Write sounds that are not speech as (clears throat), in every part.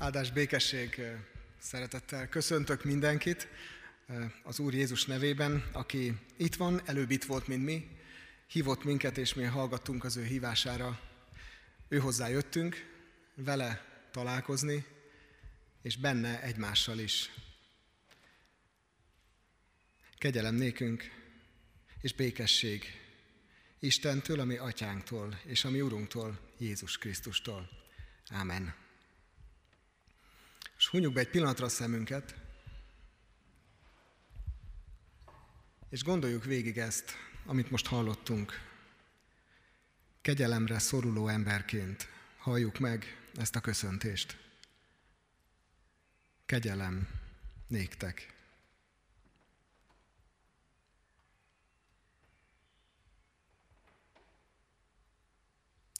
Áldás békesség szeretettel köszöntök mindenkit az Úr Jézus nevében, aki itt van, előbb itt volt, mint mi, hívott minket, és mi hallgattunk az ő hívására. Ő hozzá jöttünk, vele találkozni, és benne egymással is. Kegyelem nékünk, és békesség Istentől, ami atyánktól, és ami Urunktól, Jézus Krisztustól. Ámen. És hunyjuk be egy pillanatra a szemünket, és gondoljuk végig ezt, amit most hallottunk. Kegyelemre szoruló emberként halljuk meg ezt a köszöntést. Kegyelem néktek.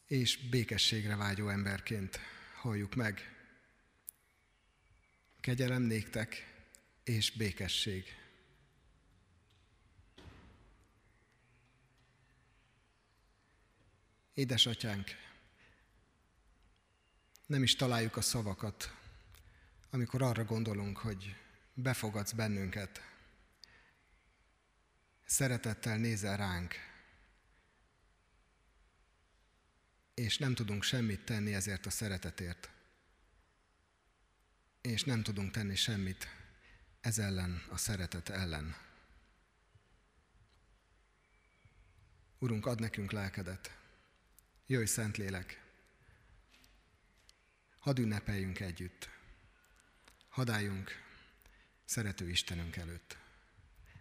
És békességre vágyó emberként halljuk meg Kegyelem néktek és békesség. Édesatyánk, nem is találjuk a szavakat, amikor arra gondolunk, hogy befogadsz bennünket, szeretettel nézel ránk, és nem tudunk semmit tenni ezért a szeretetért és nem tudunk tenni semmit ez ellen, a szeretet ellen. Urunk, ad nekünk lelkedet. Jöjj, Szentlélek! Hadd ünnepeljünk együtt. Hadd álljunk szerető Istenünk előtt.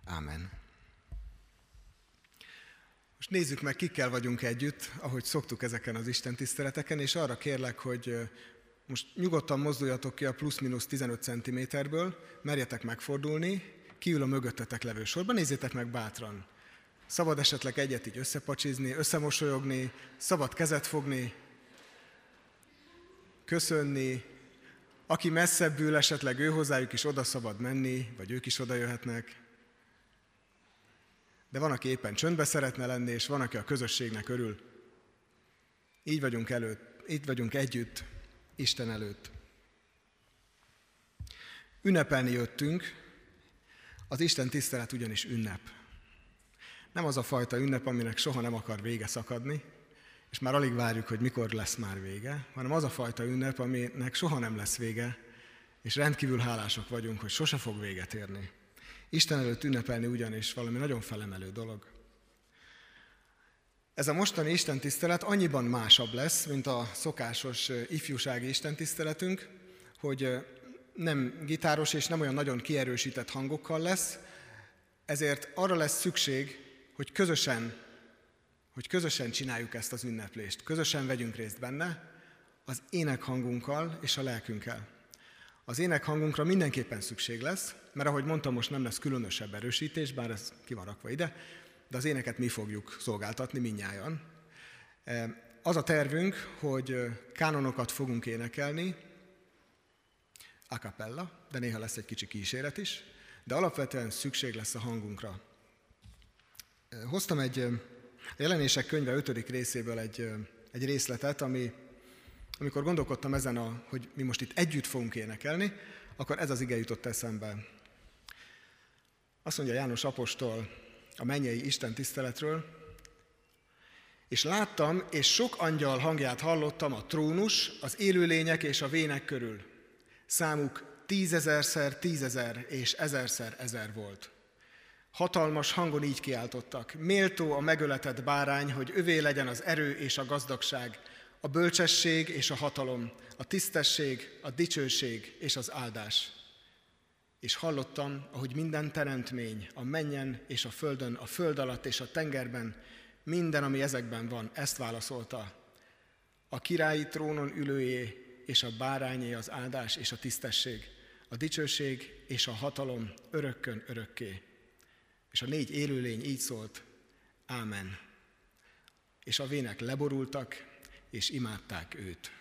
Ámen. Most nézzük meg, kikkel vagyunk együtt, ahogy szoktuk ezeken az Isten tiszteleteken, és arra kérlek, hogy most nyugodtan mozduljatok ki a plusz-minusz 15 cm-ből, merjetek megfordulni, kiül a mögöttetek levő sorban, nézzétek meg bátran. Szabad esetleg egyet így összepacsizni, összemosolyogni, szabad kezet fogni, köszönni, aki messzebb ül, esetleg ő hozzájuk is oda szabad menni, vagy ők is oda jöhetnek. De van, aki éppen csöndbe szeretne lenni, és van, aki a közösségnek örül. Így vagyunk előtt, így vagyunk együtt, Isten előtt. Ünnepelni jöttünk, az Isten tisztelet ugyanis ünnep. Nem az a fajta ünnep, aminek soha nem akar vége szakadni, és már alig várjuk, hogy mikor lesz már vége, hanem az a fajta ünnep, aminek soha nem lesz vége, és rendkívül hálások vagyunk, hogy sose fog véget érni. Isten előtt ünnepelni ugyanis valami nagyon felemelő dolog. Ez a mostani Isten tisztelet annyiban másabb lesz, mint a szokásos ifjúsági Isten tiszteletünk, hogy nem gitáros és nem olyan nagyon kierősített hangokkal lesz, ezért arra lesz szükség, hogy közösen, hogy közösen csináljuk ezt az ünneplést, közösen vegyünk részt benne, az énekhangunkkal és a lelkünkkel. Az énekhangunkra mindenképpen szükség lesz, mert ahogy mondtam, most nem lesz különösebb erősítés, bár ez ki van rakva ide, de az éneket mi fogjuk szolgáltatni minnyáján. Az a tervünk, hogy kánonokat fogunk énekelni, a cappella, de néha lesz egy kicsi kíséret is, de alapvetően szükség lesz a hangunkra. Hoztam egy a jelenések könyve 5. részéből egy, egy részletet, ami, amikor gondolkodtam ezen, a, hogy mi most itt együtt fogunk énekelni, akkor ez az ige jutott eszembe. Azt mondja János Apostol, a mennyei Isten tiszteletről, és láttam, és sok angyal hangját hallottam a trónus, az élőlények és a vének körül. Számuk tízezerszer tízezer és ezerszer ezer volt. Hatalmas hangon így kiáltottak, méltó a megöletett bárány, hogy övé legyen az erő és a gazdagság, a bölcsesség és a hatalom, a tisztesség, a dicsőség és az áldás és hallottam, ahogy minden teremtmény a mennyen és a földön, a föld alatt és a tengerben, minden, ami ezekben van, ezt válaszolta. A királyi trónon ülőjé és a bárányé az áldás és a tisztesség, a dicsőség és a hatalom örökkön örökké. És a négy élőlény így szólt, Ámen. És a vének leborultak, és imádták őt.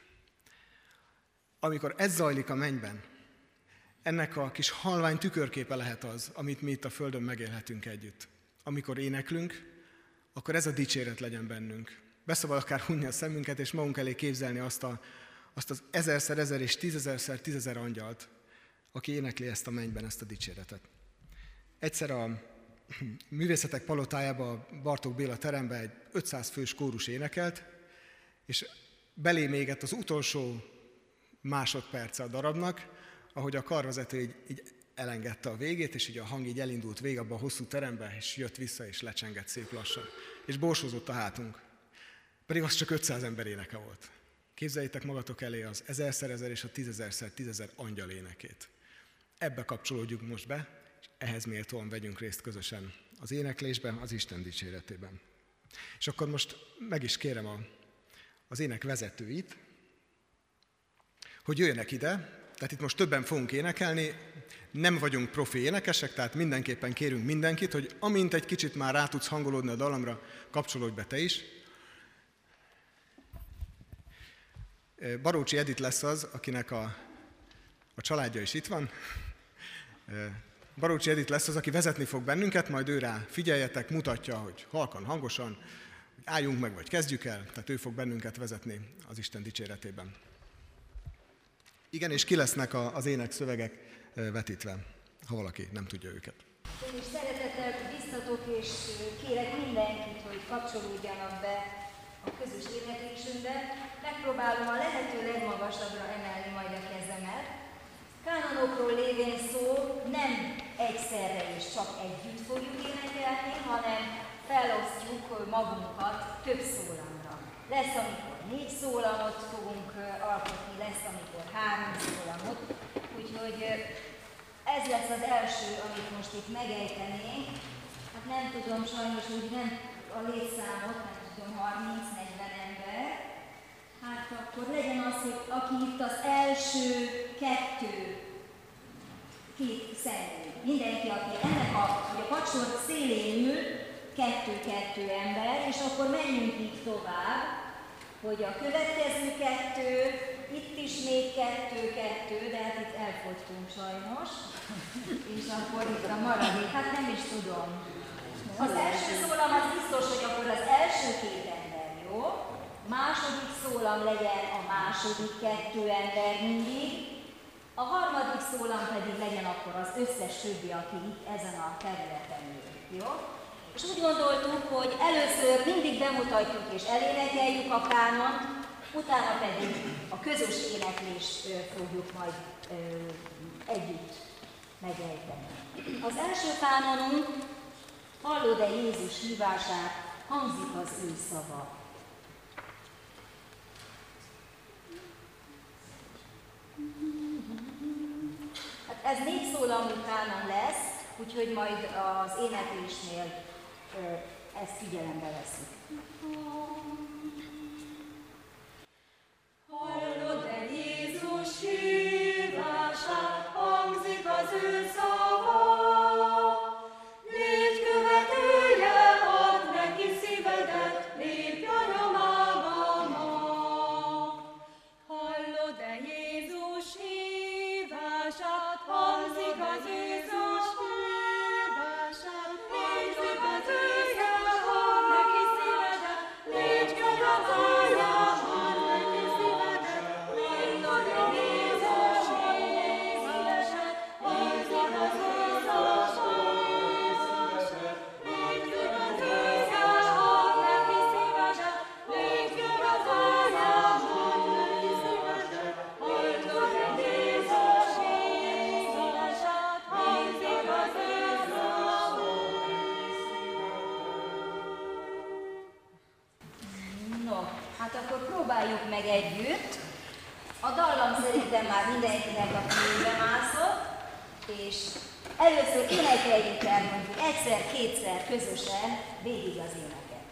Amikor ez zajlik a mennyben, ennek a kis halvány tükörképe lehet az, amit mi itt a Földön megélhetünk együtt. Amikor éneklünk, akkor ez a dicséret legyen bennünk. Beszabad akár hunni a szemünket, és magunk elé képzelni azt a, azt az ezerszer ezer és tízezerszer tízezer angyalt, aki énekli ezt a mennyben, ezt a dicséretet. Egyszer a (clears throat) művészetek palotájába Bartók Béla terembe egy 500 fős kórus énekelt, és belé mégett az utolsó másodperce a darabnak, ahogy a karvezető így, így elengedte a végét, és így a hang így elindult végig abba a hosszú terembe, és jött vissza, és lecsengett szép lassan. És borsozott a hátunk. Pedig az csak 500 ember éneke volt. Képzeljétek magatok elé az ezerszer ezer és a tízezerszer tízezer angyal énekét. Ebbe kapcsolódjuk most be, és ehhez méltóan vegyünk részt közösen az éneklésben, az Isten dicséretében. És akkor most meg is kérem a, az ének vezetőit, hogy jöjjenek ide, tehát itt most többen fogunk énekelni, nem vagyunk profi énekesek, tehát mindenképpen kérünk mindenkit, hogy amint egy kicsit már rá tudsz hangolódni a dalomra, kapcsolódj be te is. Barócsi Edit lesz az, akinek a, a családja is itt van. Barócsi Edit lesz az, aki vezetni fog bennünket, majd ő rá figyeljetek, mutatja, hogy halkan, hangosan, hogy álljunk meg, vagy kezdjük el, tehát ő fog bennünket vezetni az Isten dicséretében. Igen, és ki lesznek az ének szövegek vetítve, ha valaki nem tudja őket. Én is szeretettel biztatok, és kérek mindenkit, hogy kapcsolódjanak be a közös éneklésünkbe. Megpróbálom a lehető legmagasabbra emelni majd a kezemet. Kánonokról lévén szó nem egyszerre és csak együtt fogjuk énekelni, hanem felosztjuk magunkat több szólamra. Lesz, amikor négy szólamot fogunk alkotni, lesz, amikor három szólamot, úgyhogy ez lesz az első, amit most itt megejtenénk. Hát nem tudom sajnos úgy nem a létszámot, nem tudom, 30-40 ember. Hát akkor legyen az, hogy aki itt az első kettő, két személy, mindenki, aki ennek a, a pacsor szélén ül, kettő-kettő ember, és akkor menjünk így tovább, hogy a következő kettő, itt is még kettő-kettő, de hát itt elfogytunk sajnos, (laughs) és akkor itt a maradék, hát nem is tudom. Az első szólam az biztos, hogy akkor az első két ember, jó? Második szólam legyen a második kettő ember mindig, a harmadik szólam pedig legyen akkor az összes többi, aki itt ezen a területen ül, jó? És úgy gondoltuk, hogy először mindig bemutatjuk és elénekeljük a kánont, utána pedig a közös éneklést fogjuk majd együtt megejteni. Az első kánonunk, hallod-e Jézus hívását, hangzik az ő szava. Hát ez négy szólamú kánon lesz, úgyhogy majd az éneklésnél ezt figyelembe veszik. Hallod-e Jézus hívását, hangzik az ő szava? Már mindenkinek a fejébe mászott, és először énekeljük el mondjuk egyszer-kétszer közösen végig az éneket.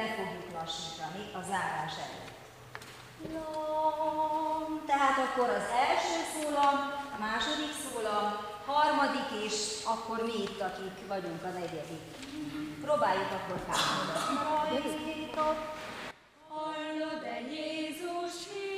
Le fogjuk lassítani a zárás előtt. Lam. Tehát akkor az első szólam, a második szólam, harmadik, és akkor mi itt, akik vagyunk a negyedik. Próbáljuk akkor káromodni. Hallod-e Jézus hívását?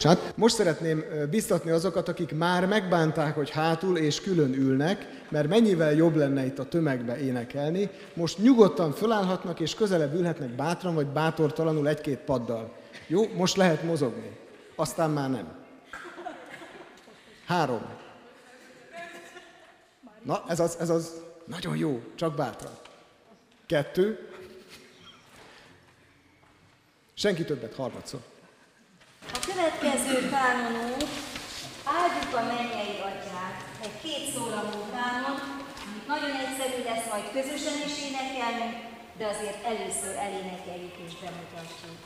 Bocsánat, most szeretném biztatni azokat, akik már megbánták, hogy hátul és külön ülnek, mert mennyivel jobb lenne itt a tömegbe énekelni. Most nyugodtan fölállhatnak és közelebb ülhetnek bátran vagy bátortalanul egy-két paddal. Jó, most lehet mozogni. Aztán már nem. Három. Na, ez az, ez az. Nagyon jó, csak bátran. Kettő. Senki többet harmadszor. A következő kánonunk áldjuk a mennyei atyát, egy két szólamú kánon, amit nagyon egyszerű lesz majd közösen is énekelnünk, de azért először elénekeljük és bemutatjuk.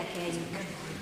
again.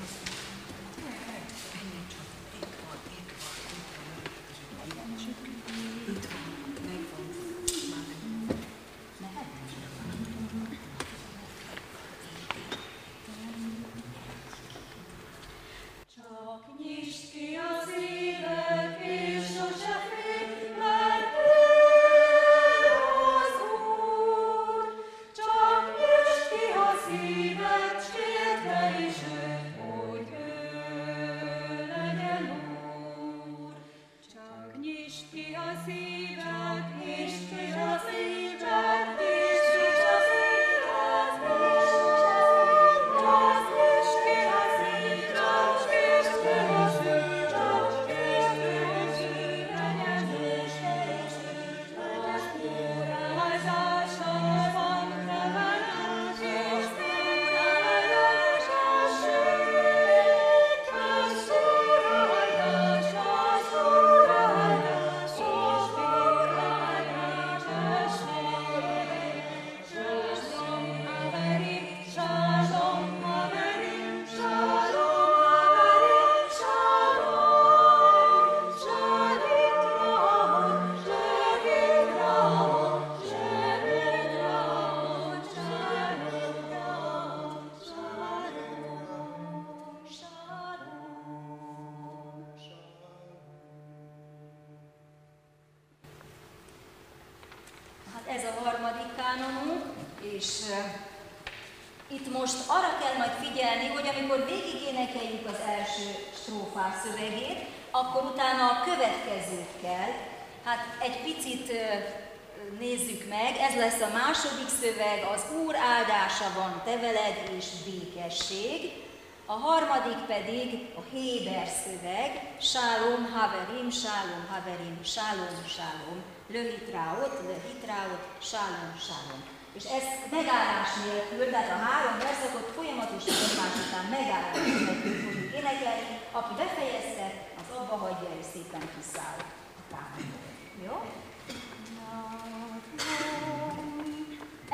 általánosságon. És ez megállás nélkül, tehát a három verszakot folyamatosan egymás után megállás nélkül fogjuk énekelni, aki befejezte, az abba hagyja és szépen kiszáll a támadból. Jó?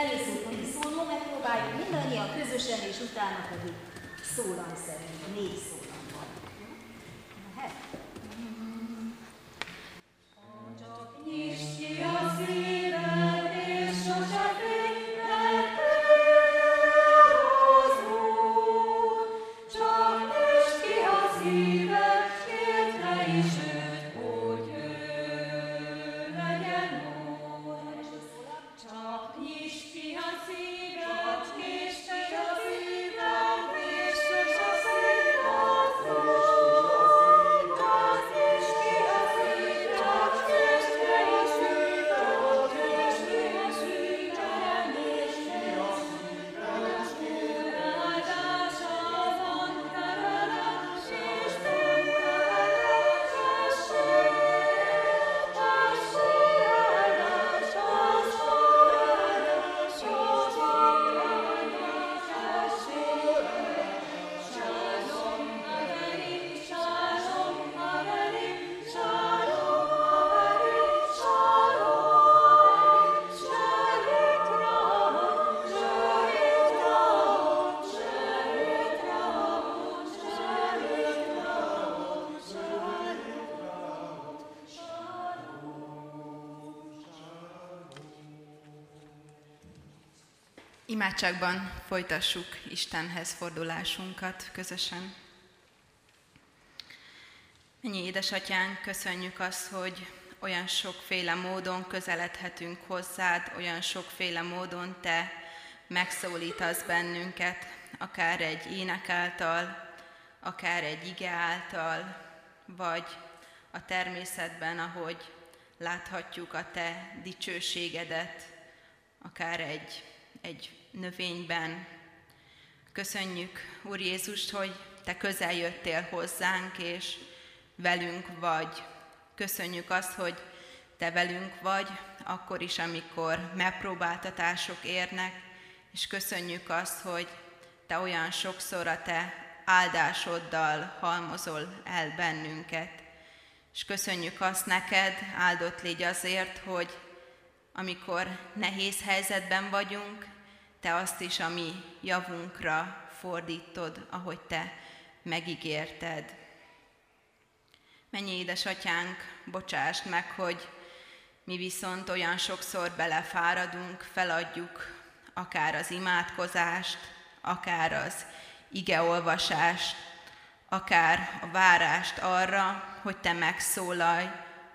Először fogjuk szólnom, megpróbáljuk mindannyian közösen, és utána pedig szólamszerűen négy szó. imádságban folytassuk Istenhez fordulásunkat közösen. Mennyi édesatyánk, köszönjük azt, hogy olyan sokféle módon közeledhetünk hozzád, olyan sokféle módon te megszólítasz bennünket, akár egy ének által, akár egy ige által, vagy a természetben, ahogy láthatjuk a te dicsőségedet, akár egy, egy növényben. Köszönjük, Úr Jézus, hogy Te közel jöttél hozzánk, és velünk vagy. Köszönjük azt, hogy Te velünk vagy, akkor is, amikor megpróbáltatások érnek, és köszönjük azt, hogy Te olyan sokszor a Te áldásoddal halmozol el bennünket. És köszönjük azt neked, áldott légy azért, hogy amikor nehéz helyzetben vagyunk, te azt is a mi javunkra fordítod, ahogy Te megígérted. Mennyi édesatyánk, bocsásd meg, hogy mi viszont olyan sokszor belefáradunk, feladjuk akár az imádkozást, akár az igeolvasást, akár a várást arra, hogy Te megszólalj,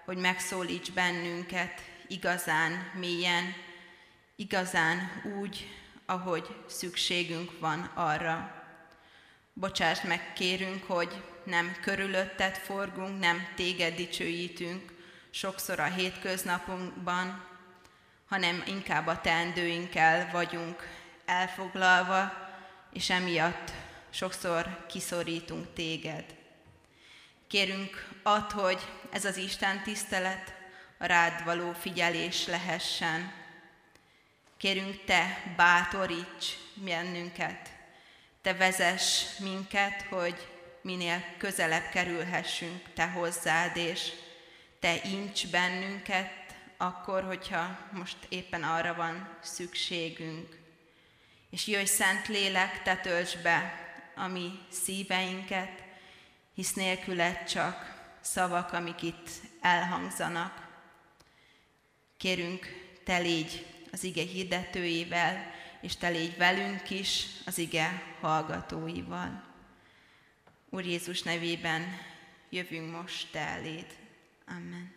hogy megszólíts bennünket igazán mélyen, igazán úgy, ahogy szükségünk van arra. Bocsáss meg, kérünk, hogy nem körülötted forgunk, nem téged dicsőítünk sokszor a hétköznapunkban, hanem inkább a teendőinkkel vagyunk elfoglalva, és emiatt sokszor kiszorítunk téged. Kérünk add, hogy ez az Isten tisztelet a rád való figyelés lehessen. Kérünk te bátoríts bennünket, te vezess minket, hogy minél közelebb kerülhessünk te hozzád, és te incs bennünket, akkor, hogyha most éppen arra van szükségünk. És jöjj, Szent Lélek, te töltsd be a mi szíveinket, hisz nélküled csak szavak, amik itt elhangzanak. Kérünk, te légy az ige hirdetőivel, és te légy velünk is az ige hallgatóival. Úr Jézus nevében jövünk most te eléd. Amen.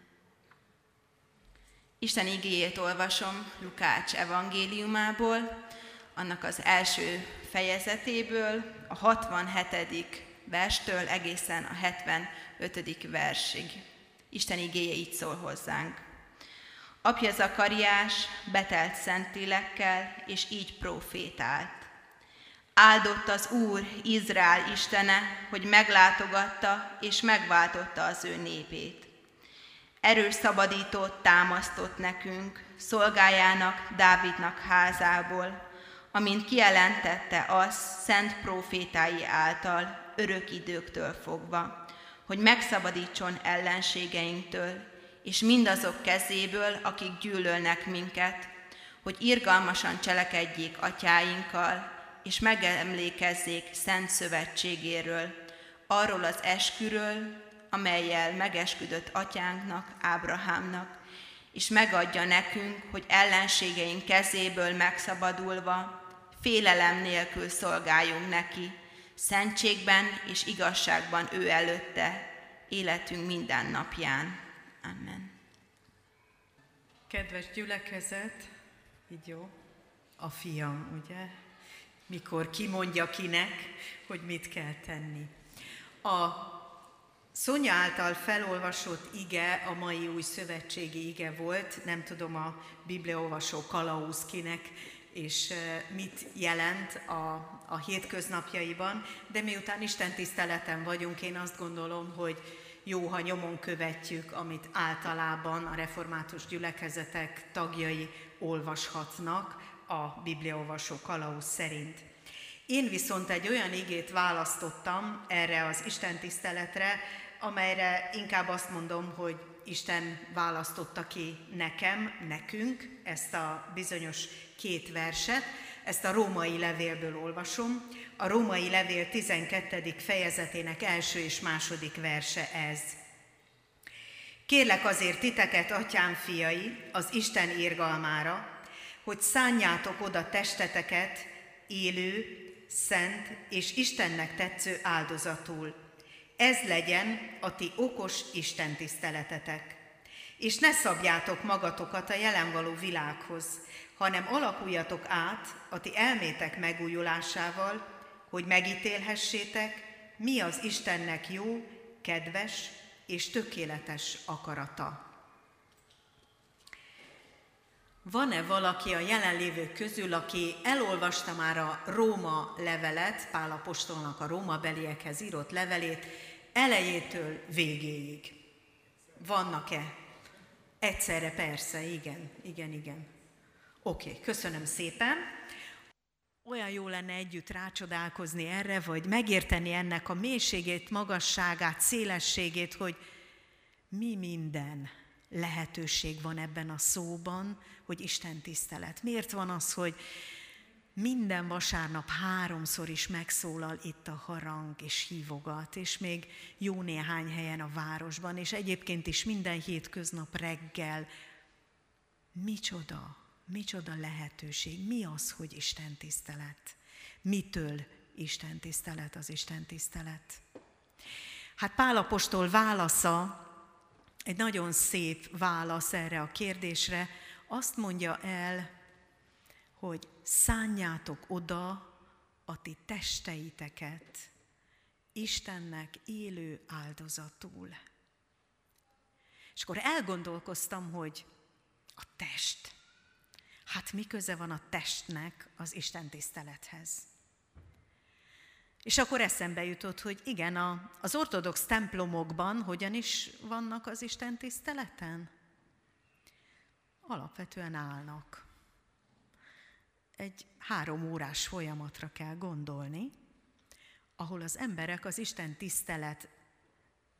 Isten igéjét olvasom Lukács evangéliumából, annak az első fejezetéből, a 67. verstől egészen a 75. versig. Isten igéje így szól hozzánk. Apja Zakariás betelt szentélekkel, és így profétált. Áldott az Úr, Izrael Istene, hogy meglátogatta és megváltotta az ő népét. Erős szabadítót támasztott nekünk, szolgájának, Dávidnak házából, amint kijelentette az szent profétái által örök időktől fogva, hogy megszabadítson ellenségeinktől, és mindazok kezéből, akik gyűlölnek minket, hogy irgalmasan cselekedjék atyáinkkal, és megemlékezzék szent szövetségéről, arról az esküről, amelyel megesküdött atyánknak, Ábrahámnak, és megadja nekünk, hogy ellenségeink kezéből megszabadulva, félelem nélkül szolgáljunk neki, szentségben és igazságban ő előtte, életünk minden napján. Amen. Kedves gyülekezet, így jó, a fiam, ugye? Mikor kimondja kinek, hogy mit kell tenni. A Szonya által felolvasott ige a mai új szövetségi ige volt, nem tudom a bibliaolvasó kalauz kinek, és mit jelent a, a hétköznapjaiban, de miután Isten tiszteleten vagyunk, én azt gondolom, hogy jó, ha nyomon követjük, amit általában a református gyülekezetek tagjai olvashatnak a bibliaolvasó kalauz szerint. Én viszont egy olyan igét választottam erre az Isten tiszteletre, amelyre inkább azt mondom, hogy Isten választotta ki nekem, nekünk ezt a bizonyos két verset, ezt a római levélből olvasom. A római levél 12. fejezetének első és második verse ez. Kérlek azért titeket, atyám fiai, az Isten írgalmára, hogy szánjátok oda testeteket élő, szent és Istennek tetsző áldozatul. Ez legyen a ti okos Isten tiszteletetek. És ne szabjátok magatokat a jelen való világhoz, hanem alakuljatok át a ti elmétek megújulásával, hogy megítélhessétek, mi az Istennek jó, kedves és tökéletes akarata. Van-e valaki a jelenlévők közül, aki elolvasta már a Róma levelet, Pál apostolnak a Róma beliekhez írott levelét, elejétől végéig? vannak-e? Egyszerre persze, igen, igen, igen. Oké, okay, köszönöm szépen. Olyan jó lenne együtt rácsodálkozni erre, vagy megérteni ennek a mélységét, magasságát, szélességét, hogy mi minden lehetőség van ebben a szóban, hogy Isten tisztelet. Miért van az, hogy minden vasárnap háromszor is megszólal itt a harang és hívogat, és még jó néhány helyen a városban, és egyébként is minden hétköznap reggel. Micsoda, micsoda lehetőség, mi az, hogy Isten tisztelet? Mitől Isten tisztelet az Isten tisztelet? Hát Pálapostól válasza, egy nagyon szép válasz erre a kérdésre, azt mondja el, hogy szánjátok oda a ti testeiteket Istennek élő áldozatul. És akkor elgondolkoztam, hogy a test. Hát mi köze van a testnek az Isten tisztelethez? És akkor eszembe jutott, hogy igen, a, az ortodox templomokban hogyan is vannak az Isten tiszteleten? Alapvetően állnak egy három órás folyamatra kell gondolni, ahol az emberek az Isten tisztelet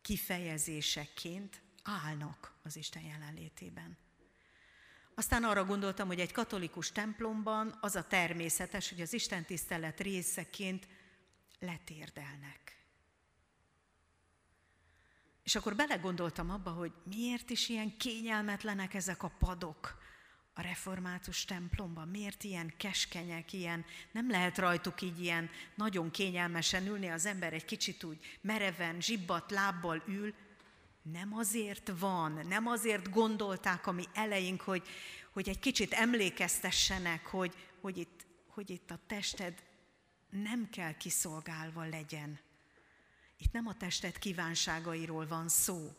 kifejezéseként állnak az Isten jelenlétében. Aztán arra gondoltam, hogy egy katolikus templomban az a természetes, hogy az Isten tisztelet részeként letérdelnek. És akkor belegondoltam abba, hogy miért is ilyen kényelmetlenek ezek a padok, a református templomban? Miért ilyen keskenyek, ilyen, nem lehet rajtuk így ilyen nagyon kényelmesen ülni, az ember egy kicsit úgy mereven, zsibbat lábbal ül, nem azért van, nem azért gondolták a mi eleink, hogy, hogy egy kicsit emlékeztessenek, hogy, hogy, itt, hogy itt a tested nem kell kiszolgálva legyen. Itt nem a tested kívánságairól van szó,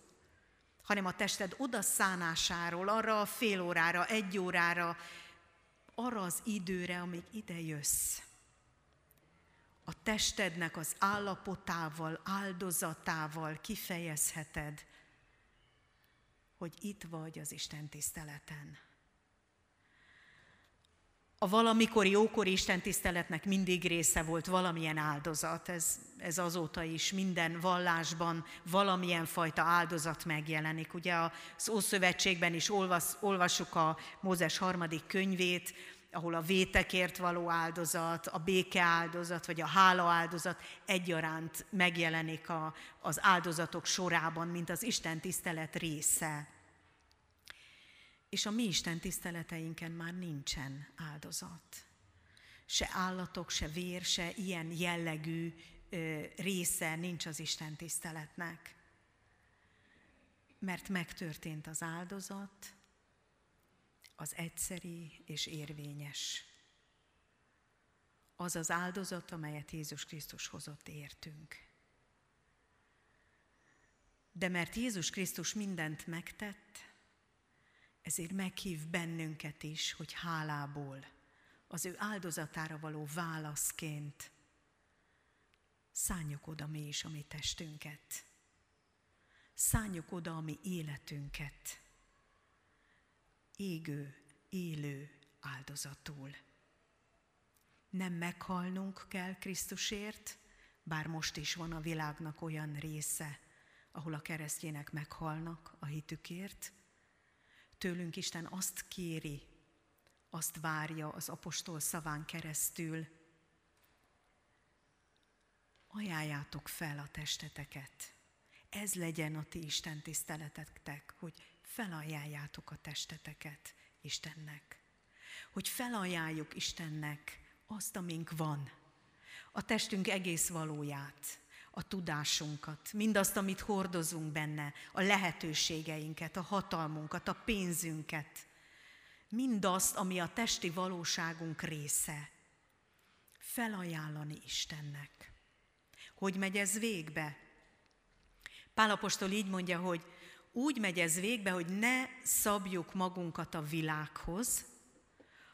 hanem a tested odaszánásáról, arra a fél órára, egy órára, arra az időre, amíg ide jössz. A testednek az állapotával, áldozatával kifejezheted, hogy itt vagy az Isten tiszteleten. A valamikori ókori Isten tiszteletnek mindig része volt valamilyen áldozat. Ez, ez azóta is minden vallásban valamilyen fajta áldozat megjelenik. Ugye az Ószövetségben is olvas, olvassuk a Mózes harmadik könyvét, ahol a vétekért való áldozat, a béke áldozat, vagy a hála áldozat egyaránt megjelenik a, az áldozatok sorában, mint az Isten tisztelet része és a mi Isten tiszteleteinken már nincsen áldozat. Se állatok, se vér, se ilyen jellegű ö, része nincs az Isten tiszteletnek. Mert megtörtént az áldozat, az egyszeri és érvényes. Az az áldozat, amelyet Jézus Krisztus hozott értünk. De mert Jézus Krisztus mindent megtett, ezért meghív bennünket is, hogy hálából, az ő áldozatára való válaszként szálljuk oda mi is a mi testünket. Szálljuk oda a mi életünket. Égő, élő áldozatul. Nem meghalnunk kell Krisztusért, bár most is van a világnak olyan része, ahol a keresztjének meghalnak a hitükért, Tőlünk Isten azt kéri, azt várja az apostol szaván keresztül, ajánljátok fel a testeteket. Ez legyen a ti Isten tiszteletetek, hogy felajánljátok a testeteket Istennek. Hogy felajánljuk Istennek azt, amink van, a testünk egész valóját, a tudásunkat, mindazt, amit hordozunk benne, a lehetőségeinket, a hatalmunkat, a pénzünket, mindazt, ami a testi valóságunk része, felajánlani Istennek. Hogy megy ez végbe? Pálapostól így mondja, hogy úgy megy ez végbe, hogy ne szabjuk magunkat a világhoz,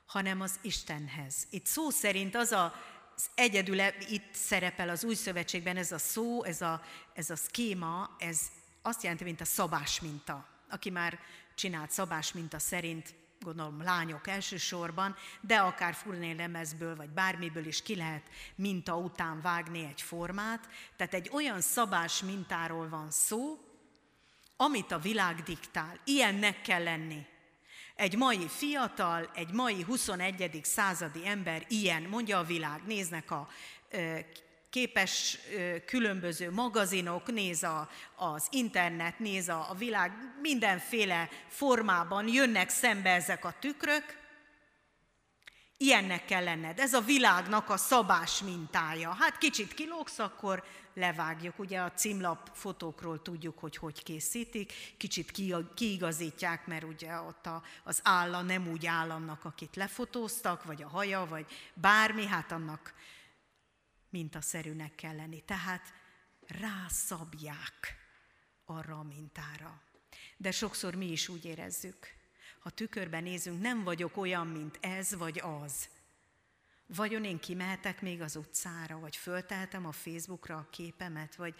hanem az Istenhez. Itt szó szerint az a az egyedül itt szerepel az új szövetségben ez a szó, ez a, ez a szkéma, ez azt jelenti, mint a szabás minta. Aki már csinált szabás minta szerint, gondolom lányok elsősorban, de akár furnélemezből vagy bármiből is ki lehet minta után vágni egy formát. Tehát egy olyan szabás mintáról van szó, amit a világ diktál. Ilyennek kell lenni. Egy mai fiatal, egy mai 21. századi ember ilyen, mondja a világ. Néznek a képes különböző magazinok, néz a, az internet, néz a, a világ, mindenféle formában jönnek szembe ezek a tükrök, Ilyennek kell lenned. Ez a világnak a szabás mintája. Hát kicsit kilógsz, akkor levágjuk. Ugye a címlap fotókról tudjuk, hogy hogy készítik. Kicsit kiigazítják, mert ugye ott a, az álla nem úgy áll annak, akit lefotóztak, vagy a haja, vagy bármi, hát annak mintaszerűnek kell lenni. Tehát rászabják arra a mintára. De sokszor mi is úgy érezzük, ha tükörben nézünk, nem vagyok olyan, mint ez vagy az. Vagyon én kimehetek még az utcára, vagy fölteltem a Facebookra a képemet, vagy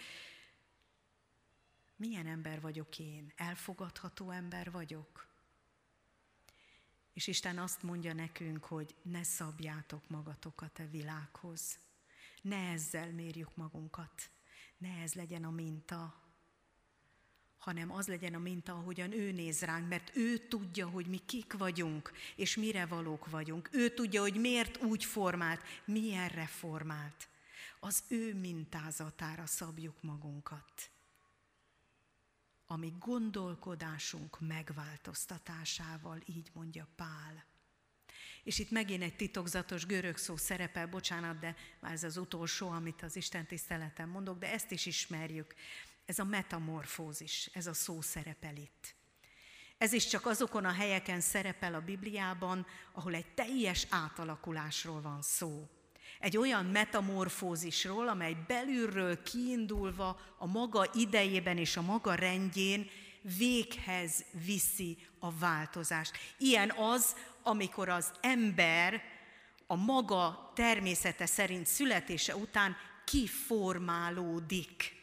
milyen ember vagyok én? Elfogadható ember vagyok? És Isten azt mondja nekünk, hogy ne szabjátok magatokat a világhoz. Ne ezzel mérjük magunkat. Ne ez legyen a minta, hanem az legyen a minta, ahogyan ő néz ránk, mert ő tudja, hogy mi kik vagyunk, és mire valók vagyunk. Ő tudja, hogy miért úgy formált, milyenre formált. Az ő mintázatára szabjuk magunkat. Ami gondolkodásunk megváltoztatásával, így mondja Pál. És itt megint egy titokzatos görög szó szerepel, bocsánat, de már ez az utolsó, amit az Isten tiszteleten mondok, de ezt is ismerjük. Ez a metamorfózis, ez a szó szerepel itt. Ez is csak azokon a helyeken szerepel a Bibliában, ahol egy teljes átalakulásról van szó. Egy olyan metamorfózisról, amely belülről kiindulva a maga idejében és a maga rendjén véghez viszi a változást. Ilyen az, amikor az ember a maga természete szerint születése után kiformálódik.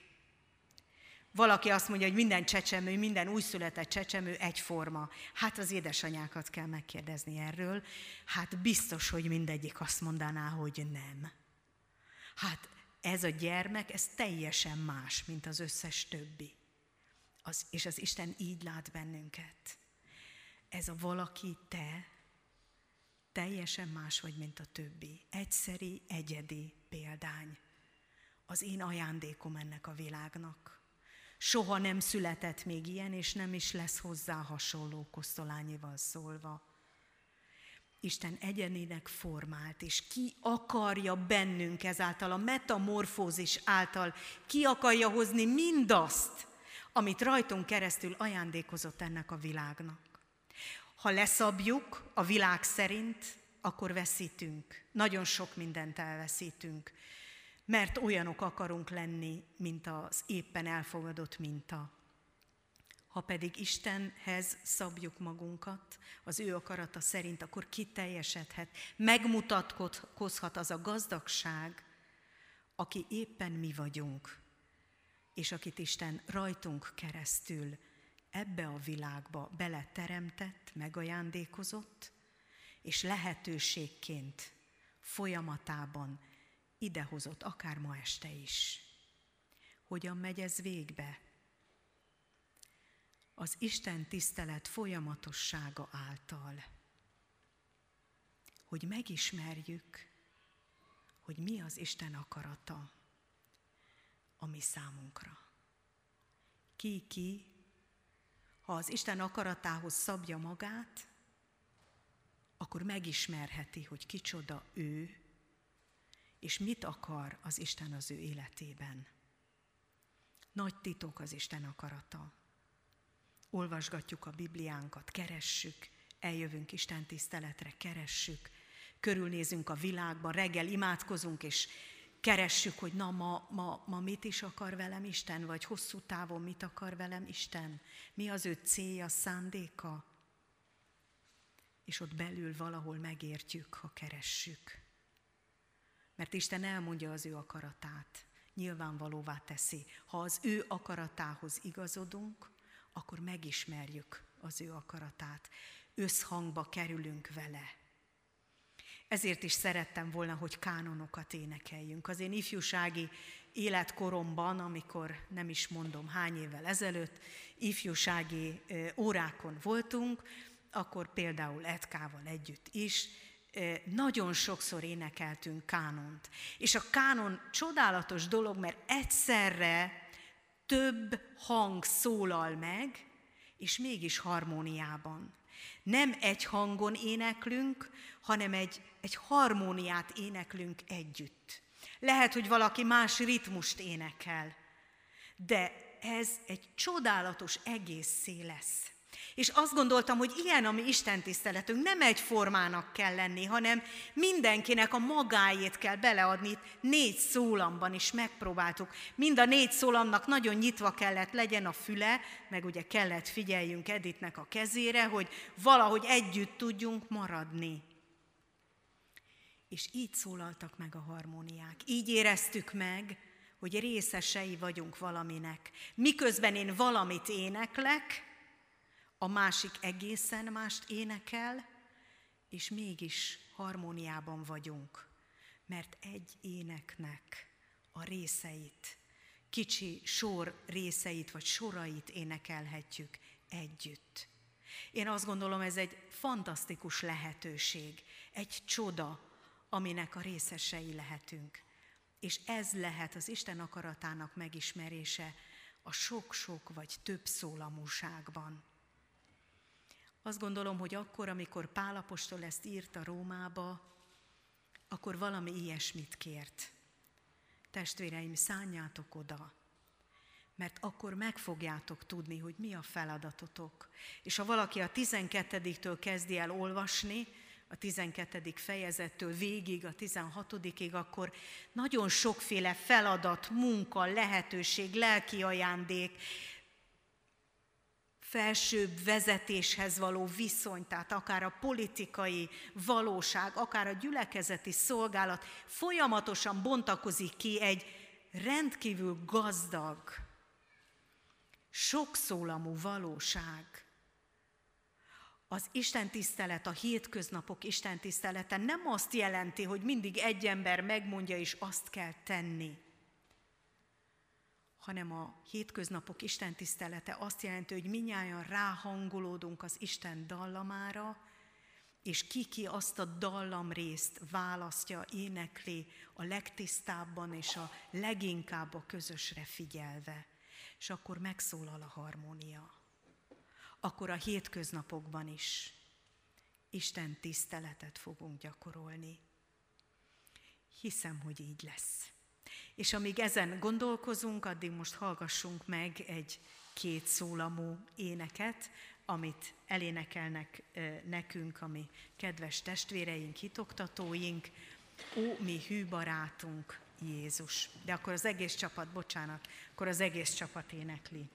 Valaki azt mondja, hogy minden csecsemő, minden újszületett csecsemő egyforma. Hát az édesanyákat kell megkérdezni erről. Hát biztos, hogy mindegyik azt mondaná, hogy nem. Hát ez a gyermek, ez teljesen más, mint az összes többi. Az, és az Isten így lát bennünket. Ez a valaki te, teljesen más vagy, mint a többi. Egyszeri, egyedi példány. Az én ajándékom ennek a világnak. Soha nem született még ilyen, és nem is lesz hozzá hasonló kosztolányival szólva. Isten egyenének formált, és ki akarja bennünk ezáltal, a metamorfózis által, ki akarja hozni mindazt, amit rajtunk keresztül ajándékozott ennek a világnak. Ha leszabjuk a világ szerint, akkor veszítünk. Nagyon sok mindent elveszítünk mert olyanok akarunk lenni, mint az éppen elfogadott minta. Ha pedig Istenhez szabjuk magunkat, az ő akarata szerint, akkor kiteljesedhet, megmutatkozhat az a gazdagság, aki éppen mi vagyunk, és akit Isten rajtunk keresztül ebbe a világba beleteremtett, megajándékozott, és lehetőségként folyamatában idehozott, akár ma este is. Hogyan megy ez végbe? Az Isten tisztelet folyamatossága által. Hogy megismerjük, hogy mi az Isten akarata a mi számunkra. Ki ki, ha az Isten akaratához szabja magát, akkor megismerheti, hogy kicsoda ő, és mit akar az Isten az ő életében. Nagy titok az Isten akarata. Olvasgatjuk a Bibliánkat, keressük, eljövünk Isten tiszteletre, keressük, körülnézünk a világban, reggel imádkozunk, és keressük, hogy na ma, ma, ma mit is akar velem Isten, vagy hosszú távon mit akar velem Isten, mi az ő célja, szándéka, és ott belül valahol megértjük, ha keressük mert Isten elmondja az ő akaratát. nyilvánvalóvá teszi. Ha az ő akaratához igazodunk, akkor megismerjük az ő akaratát. Összhangba kerülünk vele. Ezért is szerettem volna, hogy kánonokat énekeljünk. Az én ifjúsági életkoromban, amikor nem is mondom hány évvel ezelőtt, ifjúsági órákon voltunk, akkor például Etkával együtt is nagyon sokszor énekeltünk kánont. És a kánon csodálatos dolog, mert egyszerre több hang szólal meg, és mégis harmóniában. Nem egy hangon éneklünk, hanem egy, egy harmóniát éneklünk együtt. Lehet, hogy valaki más ritmust énekel, de ez egy csodálatos egészé lesz. És azt gondoltam, hogy ilyen a mi Isten tiszteletünk, nem egy formának kell lenni, hanem mindenkinek a magáét kell beleadni. Négy szólamban is megpróbáltuk. Mind a négy szólamnak nagyon nyitva kellett legyen a füle, meg ugye kellett figyeljünk Editnek a kezére, hogy valahogy együtt tudjunk maradni. És így szólaltak meg a harmóniák. Így éreztük meg, hogy részesei vagyunk valaminek. Miközben én valamit éneklek, a másik egészen mást énekel, és mégis harmóniában vagyunk, mert egy éneknek a részeit, kicsi sor részeit vagy sorait énekelhetjük együtt. Én azt gondolom, ez egy fantasztikus lehetőség, egy csoda, aminek a részesei lehetünk. És ez lehet az Isten akaratának megismerése a sok-sok vagy több szólamúságban. Azt gondolom, hogy akkor, amikor Pálapostól ezt írta Rómába, akkor valami ilyesmit kért. Testvéreim, szálljátok oda, mert akkor meg fogjátok tudni, hogy mi a feladatotok. És ha valaki a 12-től kezdi el olvasni, a 12. fejezettől végig, a 16-ig, akkor nagyon sokféle feladat, munka, lehetőség, lelki ajándék, felsőbb vezetéshez való viszony, tehát akár a politikai valóság, akár a gyülekezeti szolgálat folyamatosan bontakozik ki egy rendkívül gazdag, sokszólamú valóság. Az Isten tisztelet, a hétköznapok Isten tisztelete nem azt jelenti, hogy mindig egy ember megmondja, és azt kell tenni hanem a hétköznapok Isten tisztelete azt jelenti, hogy minnyáján ráhangolódunk az Isten dallamára, és ki-ki azt a dallam részt választja, énekli a legtisztábban és a leginkább a közösre figyelve. És akkor megszólal a harmónia. Akkor a hétköznapokban is Isten tiszteletet fogunk gyakorolni. Hiszem, hogy így lesz. És amíg ezen gondolkozunk, addig most hallgassunk meg egy két szólamú éneket, amit elénekelnek nekünk, ami kedves testvéreink, hitoktatóink, ó, mi hű barátunk, Jézus. De akkor az egész csapat, bocsánat, akkor az egész csapat énekli.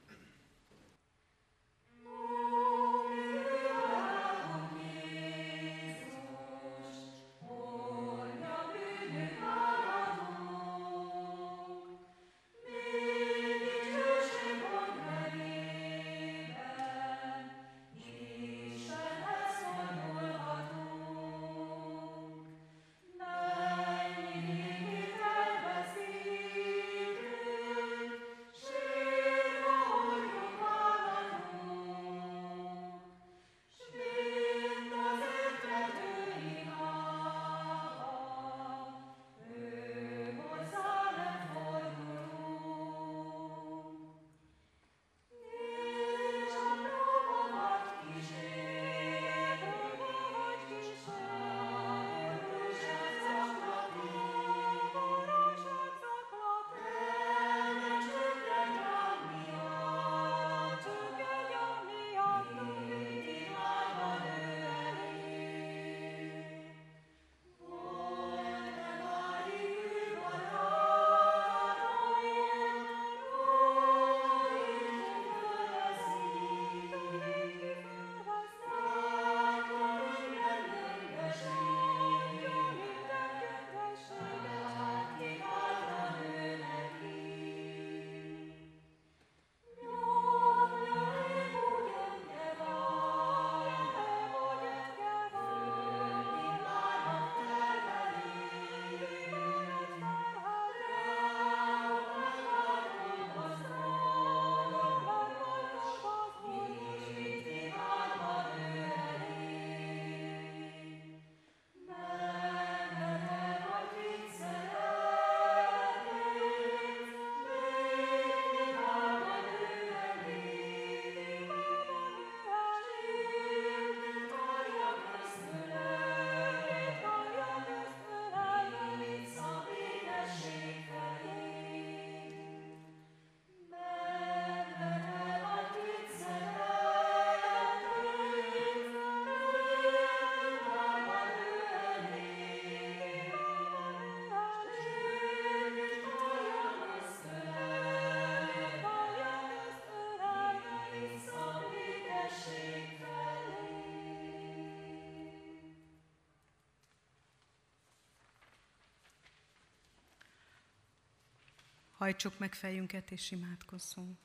Hajtsuk meg fejünket és imádkozzunk.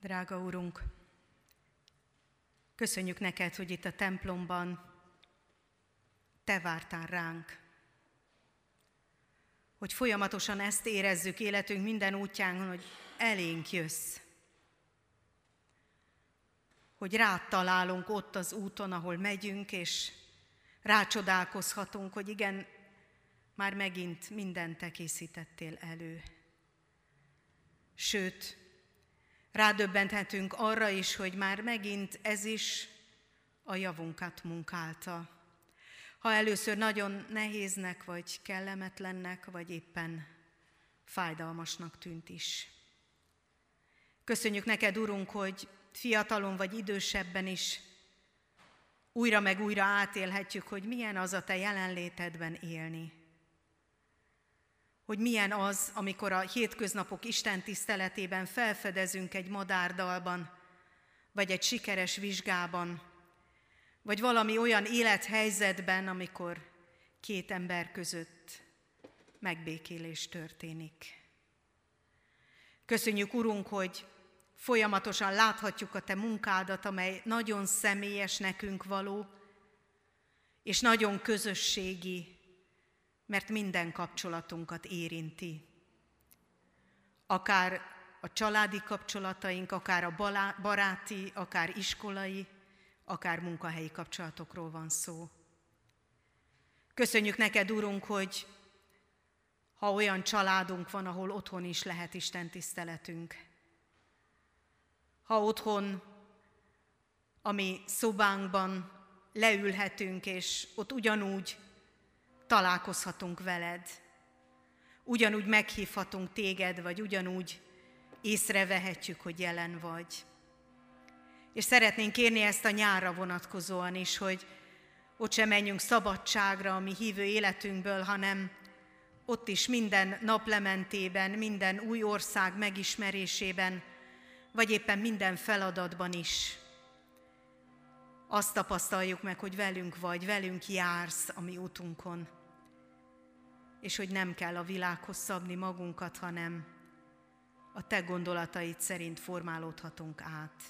Drága Urunk, köszönjük neked, hogy itt a templomban Te vártál ránk. Hogy folyamatosan ezt érezzük életünk minden útján, hogy elénk jössz. Hogy rád találunk ott az úton, ahol megyünk, és rácsodálkozhatunk, hogy igen, már megint mindent te készítettél elő. Sőt, rádöbbenthetünk arra is, hogy már megint ez is a javunkat munkálta. Ha először nagyon nehéznek, vagy kellemetlennek, vagy éppen fájdalmasnak tűnt is. Köszönjük neked, Urunk, hogy fiatalon vagy idősebben is újra meg újra átélhetjük, hogy milyen az a te jelenlétedben élni hogy milyen az, amikor a hétköznapok Isten tiszteletében felfedezünk egy madárdalban, vagy egy sikeres vizsgában, vagy valami olyan élethelyzetben, amikor két ember között megbékélés történik. Köszönjük, Urunk, hogy folyamatosan láthatjuk a Te munkádat, amely nagyon személyes nekünk való, és nagyon közösségi, mert minden kapcsolatunkat érinti. Akár a családi kapcsolataink, akár a baráti, akár iskolai, akár munkahelyi kapcsolatokról van szó. Köszönjük neked, Urunk, hogy ha olyan családunk van, ahol otthon is lehet Isten tiszteletünk. Ha otthon, ami szobánkban leülhetünk, és ott ugyanúgy találkozhatunk veled, ugyanúgy meghívhatunk téged, vagy ugyanúgy észrevehetjük, hogy jelen vagy. És szeretnénk kérni ezt a nyárra vonatkozóan is, hogy ott sem menjünk szabadságra a mi hívő életünkből, hanem ott is minden naplementében, minden új ország megismerésében, vagy éppen minden feladatban is. Azt tapasztaljuk meg, hogy velünk vagy, velünk jársz a mi útunkon és hogy nem kell a világhoz szabni magunkat, hanem a te gondolataid szerint formálódhatunk át.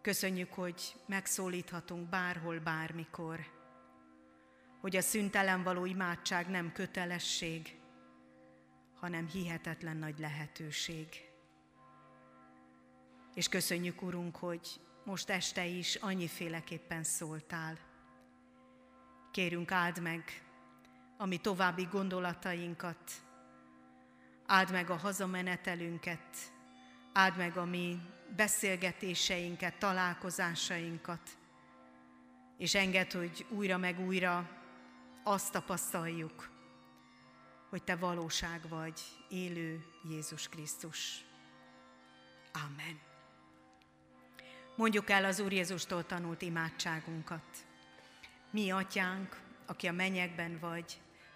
Köszönjük, hogy megszólíthatunk bárhol, bármikor, hogy a szüntelen való imádság nem kötelesség, hanem hihetetlen nagy lehetőség. És köszönjük, Urunk, hogy most este is annyiféleképpen szóltál. Kérünk, áld meg a mi további gondolatainkat, áld meg a hazamenetelünket, áld meg a mi beszélgetéseinket, találkozásainkat, és enged, hogy újra meg újra azt tapasztaljuk, hogy Te valóság vagy, élő Jézus Krisztus. Amen. Mondjuk el az Úr Jézustól tanult imádságunkat. Mi, Atyánk, aki a mennyekben vagy,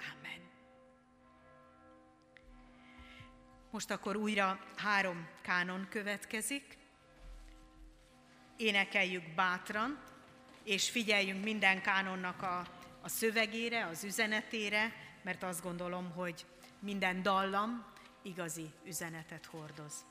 Amen. Most akkor újra három kánon következik. Énekeljük bátran, és figyeljünk minden kánonnak a, a szövegére, az üzenetére, mert azt gondolom, hogy minden dallam igazi üzenetet hordoz.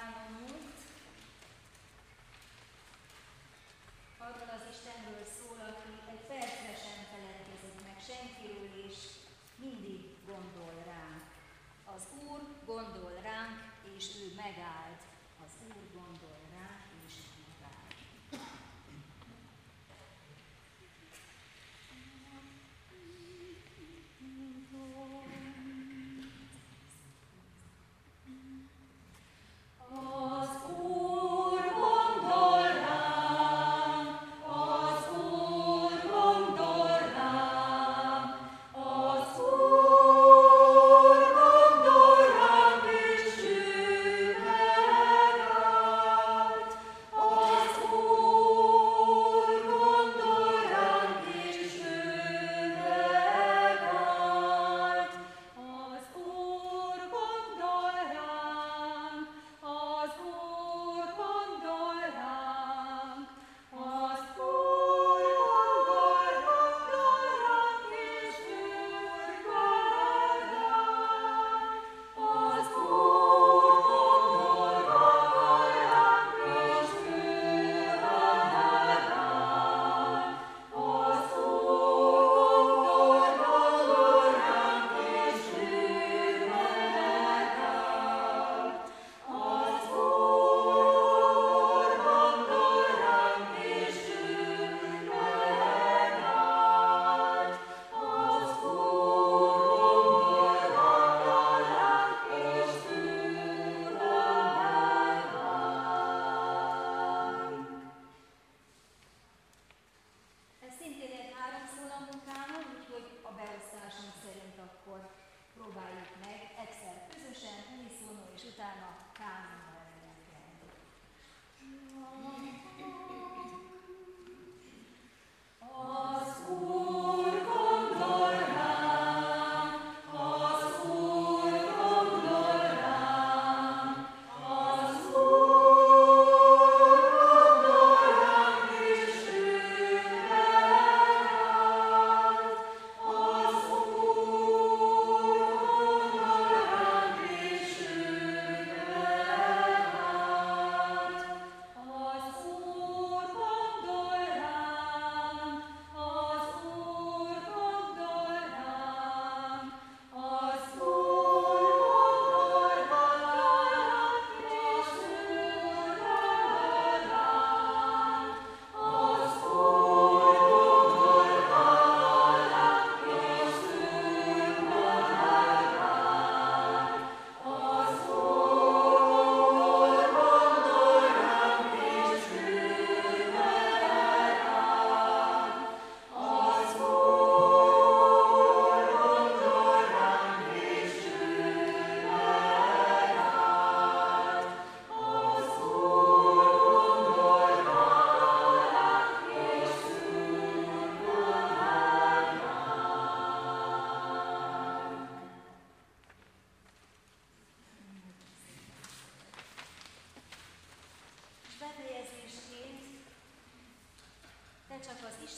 kánonunkt. Arról az Istenről szól, aki egy percre sem feledkezik meg senkiről, és mindig gondol ránk. Az Úr gondol ránk, és ő megállt. Az Úr gondol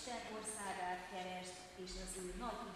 Isten országát keresd, és az ő nagy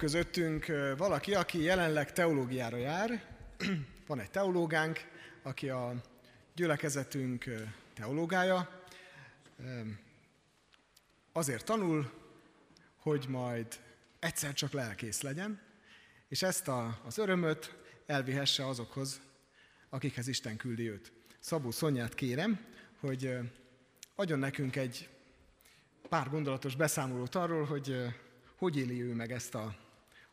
közöttünk valaki, aki jelenleg teológiára jár. (clears throat) Van egy teológánk, aki a gyülekezetünk teológája. Azért tanul, hogy majd egyszer csak lelkész legyen, és ezt a, az örömöt elvihesse azokhoz, akikhez Isten küldi őt. Szabó Szonyát kérem, hogy adjon nekünk egy pár gondolatos beszámolót arról, hogy hogy éli ő meg ezt a,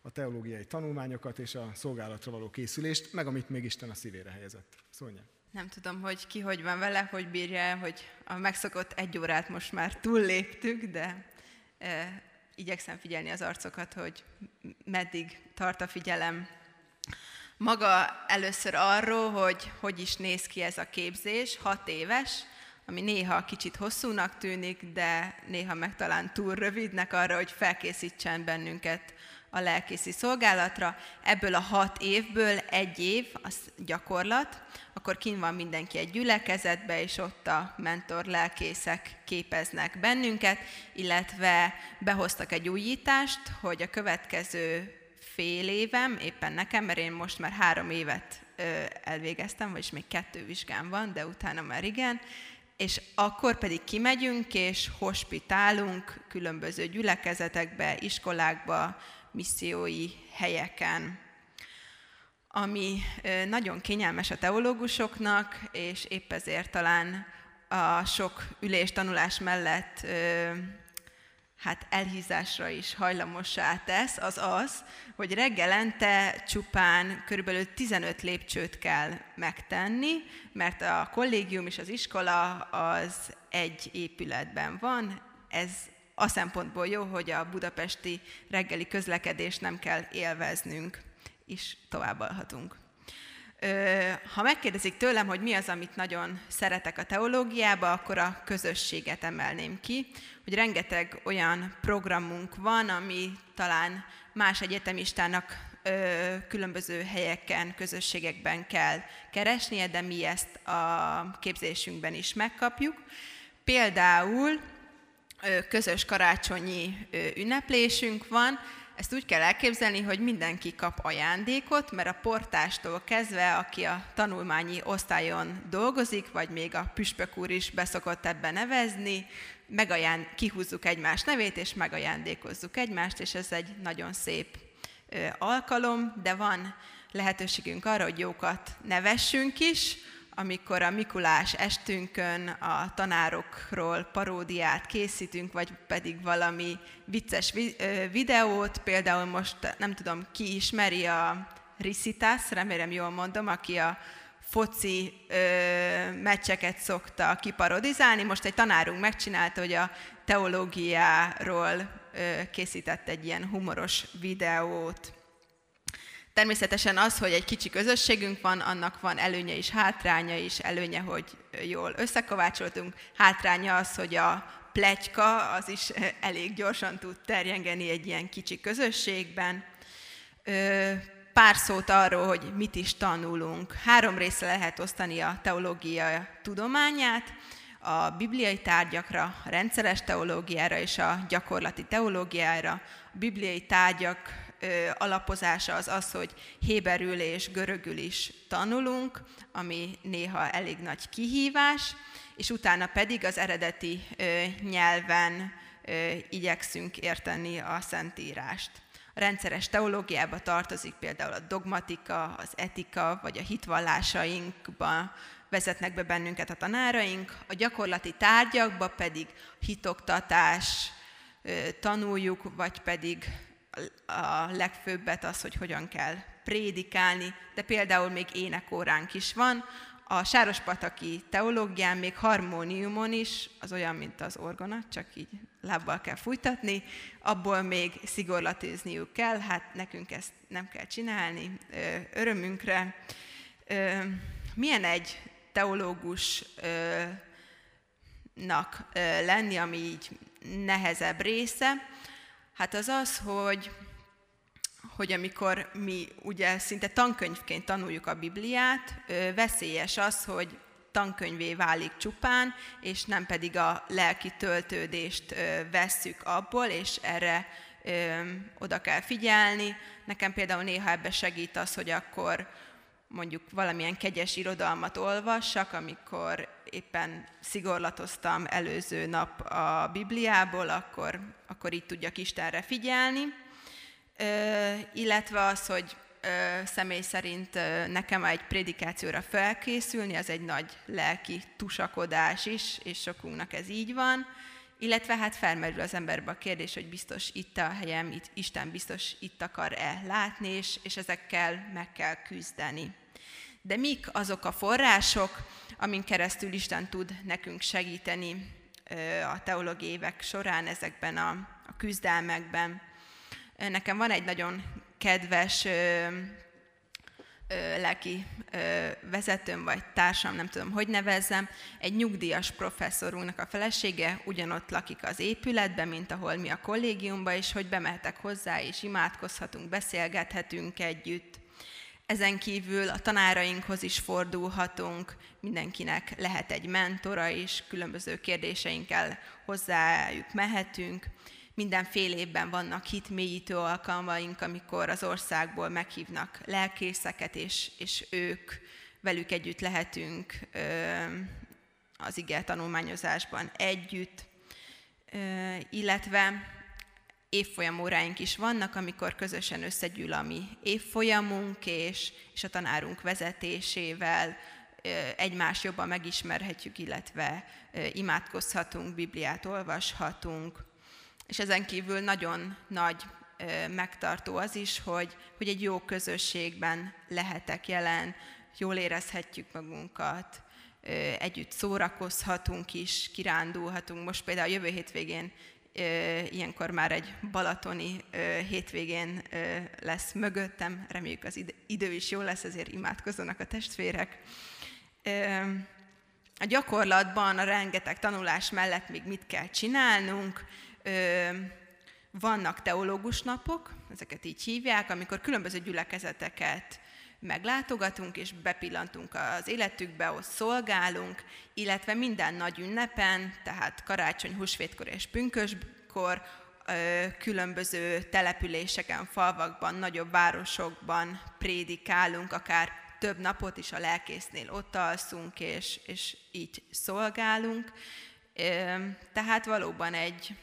a teológiai tanulmányokat és a szolgálatra való készülést, meg amit még Isten a szívére helyezett. Szonya. Nem tudom, hogy ki hogy van vele, hogy bírja hogy a megszokott egy órát most már túlléptük, de e, igyekszem figyelni az arcokat, hogy meddig tart a figyelem. Maga először arról, hogy hogy is néz ki ez a képzés, hat éves, ami néha kicsit hosszúnak tűnik, de néha meg talán túl rövidnek arra, hogy felkészítsen bennünket a lelkészi szolgálatra. Ebből a hat évből egy év az gyakorlat, akkor kin van mindenki egy gyülekezetbe, és ott a mentor lelkészek képeznek bennünket, illetve behoztak egy újítást, hogy a következő fél évem, éppen nekem, mert én most már három évet elvégeztem, vagyis még kettő vizsgám van, de utána már igen, és akkor pedig kimegyünk és hospitálunk különböző gyülekezetekbe, iskolákba, missziói helyeken, ami nagyon kényelmes a teológusoknak, és épp ezért talán a sok ülés tanulás mellett hát elhízásra is hajlamossá tesz, az az, hogy reggelente csupán körülbelül 15 lépcsőt kell megtenni, mert a kollégium és az iskola az egy épületben van. Ez a szempontból jó, hogy a budapesti reggeli közlekedést nem kell élveznünk, és tovább Ha megkérdezik tőlem, hogy mi az, amit nagyon szeretek a teológiába, akkor a közösséget emelném ki, hogy rengeteg olyan programunk van, ami talán más egyetemistának különböző helyeken, közösségekben kell keresnie, de mi ezt a képzésünkben is megkapjuk. Például közös karácsonyi ünneplésünk van, ezt úgy kell elképzelni, hogy mindenki kap ajándékot, mert a portástól kezdve, aki a tanulmányi osztályon dolgozik, vagy még a püspök úr is beszokott ebbe nevezni, megaján, kihúzzuk egymás nevét, és megajándékozzuk egymást, és ez egy nagyon szép alkalom, de van lehetőségünk arra, hogy jókat nevessünk is, amikor a Mikulás estünkön a tanárokról paródiát készítünk, vagy pedig valami vicces videót, például most nem tudom, ki ismeri a Risitas, remélem jól mondom, aki a foci ö, meccseket szokta kiparodizálni. Most egy tanárunk megcsinálta, hogy a teológiáról ö, készített egy ilyen humoros videót. Természetesen az, hogy egy kicsi közösségünk van, annak van előnye is, hátránya is. Előnye, hogy jól összekovácsoltunk. Hátránya az, hogy a plegyka az is elég gyorsan tud terjengeni egy ilyen kicsi közösségben. Pár szót arról, hogy mit is tanulunk. Három részre lehet osztani a teológia tudományát, a bibliai tárgyakra, a rendszeres teológiára és a gyakorlati teológiára. A bibliai tárgyak alapozása az az, hogy héberül és görögül is tanulunk, ami néha elég nagy kihívás, és utána pedig az eredeti nyelven igyekszünk érteni a Szentírást. A rendszeres teológiába tartozik például a dogmatika, az etika, vagy a hitvallásainkba vezetnek be bennünket a tanáraink, a gyakorlati tárgyakba pedig hitoktatás tanuljuk, vagy pedig a legfőbbet az, hogy hogyan kell prédikálni, de például még énekóránk is van. A Sárospataki teológián még harmóniumon is, az olyan, mint az orgona, csak így lábbal kell fújtatni, abból még szigorlatizniuk kell, hát nekünk ezt nem kell csinálni, örömünkre. Milyen egy teológusnak lenni, ami így nehezebb része? Hát az az, hogy, hogy amikor mi ugye szinte tankönyvként tanuljuk a Bibliát, veszélyes az, hogy tankönyvé válik csupán, és nem pedig a lelki töltődést vesszük abból, és erre oda kell figyelni. Nekem például néha ebbe segít az, hogy akkor mondjuk valamilyen kegyes irodalmat olvassak, amikor éppen szigorlatoztam előző nap a Bibliából, akkor, akkor így tudjak Istenre figyelni. Illetve az, hogy személy szerint nekem egy prédikációra felkészülni, az egy nagy lelki tusakodás is, és sokunknak ez így van. Illetve hát felmerül az emberbe a kérdés, hogy biztos itt a helyem, itt, Isten biztos itt akar-e látni, és, és ezekkel meg kell küzdeni. De mik azok a források, amin keresztül Isten tud nekünk segíteni a teológiai évek során ezekben a, küzdelmekben? Nekem van egy nagyon kedves lelki vezetőm vagy társam, nem tudom, hogy nevezzem, egy nyugdíjas professzorunknak a felesége ugyanott lakik az épületben, mint ahol mi a kollégiumban, és hogy bemehetek hozzá, és imádkozhatunk, beszélgethetünk együtt. Ezen kívül a tanárainkhoz is fordulhatunk, mindenkinek lehet egy mentora is, különböző kérdéseinkkel hozzájuk mehetünk. Minden fél évben vannak hitmélyítő alkalmaink, amikor az országból meghívnak lelkészeket, és, és ők, velük együtt lehetünk az ige tanulmányozásban együtt, illetve évfolyam óráink is vannak, amikor közösen összegyűl a mi évfolyamunk, és, és a tanárunk vezetésével egymást jobban megismerhetjük, illetve imádkozhatunk, Bibliát olvashatunk. És ezen kívül nagyon nagy megtartó az is, hogy, hogy egy jó közösségben lehetek jelen, jól érezhetjük magunkat, együtt szórakozhatunk is, kirándulhatunk. Most például a jövő hétvégén ilyenkor már egy balatoni hétvégén lesz mögöttem, reméljük az idő is jó lesz, ezért imádkozzanak a testvérek. A gyakorlatban a rengeteg tanulás mellett még mit kell csinálnunk? Vannak teológus napok, ezeket így hívják, amikor különböző gyülekezeteket meglátogatunk és bepillantunk az életükbe, ott szolgálunk, illetve minden nagy ünnepen, tehát karácsony, húsvétkor és pünköskor, különböző településeken, falvakban, nagyobb városokban prédikálunk, akár több napot is a lelkésznél ott alszunk, és, és így szolgálunk. Tehát valóban egy,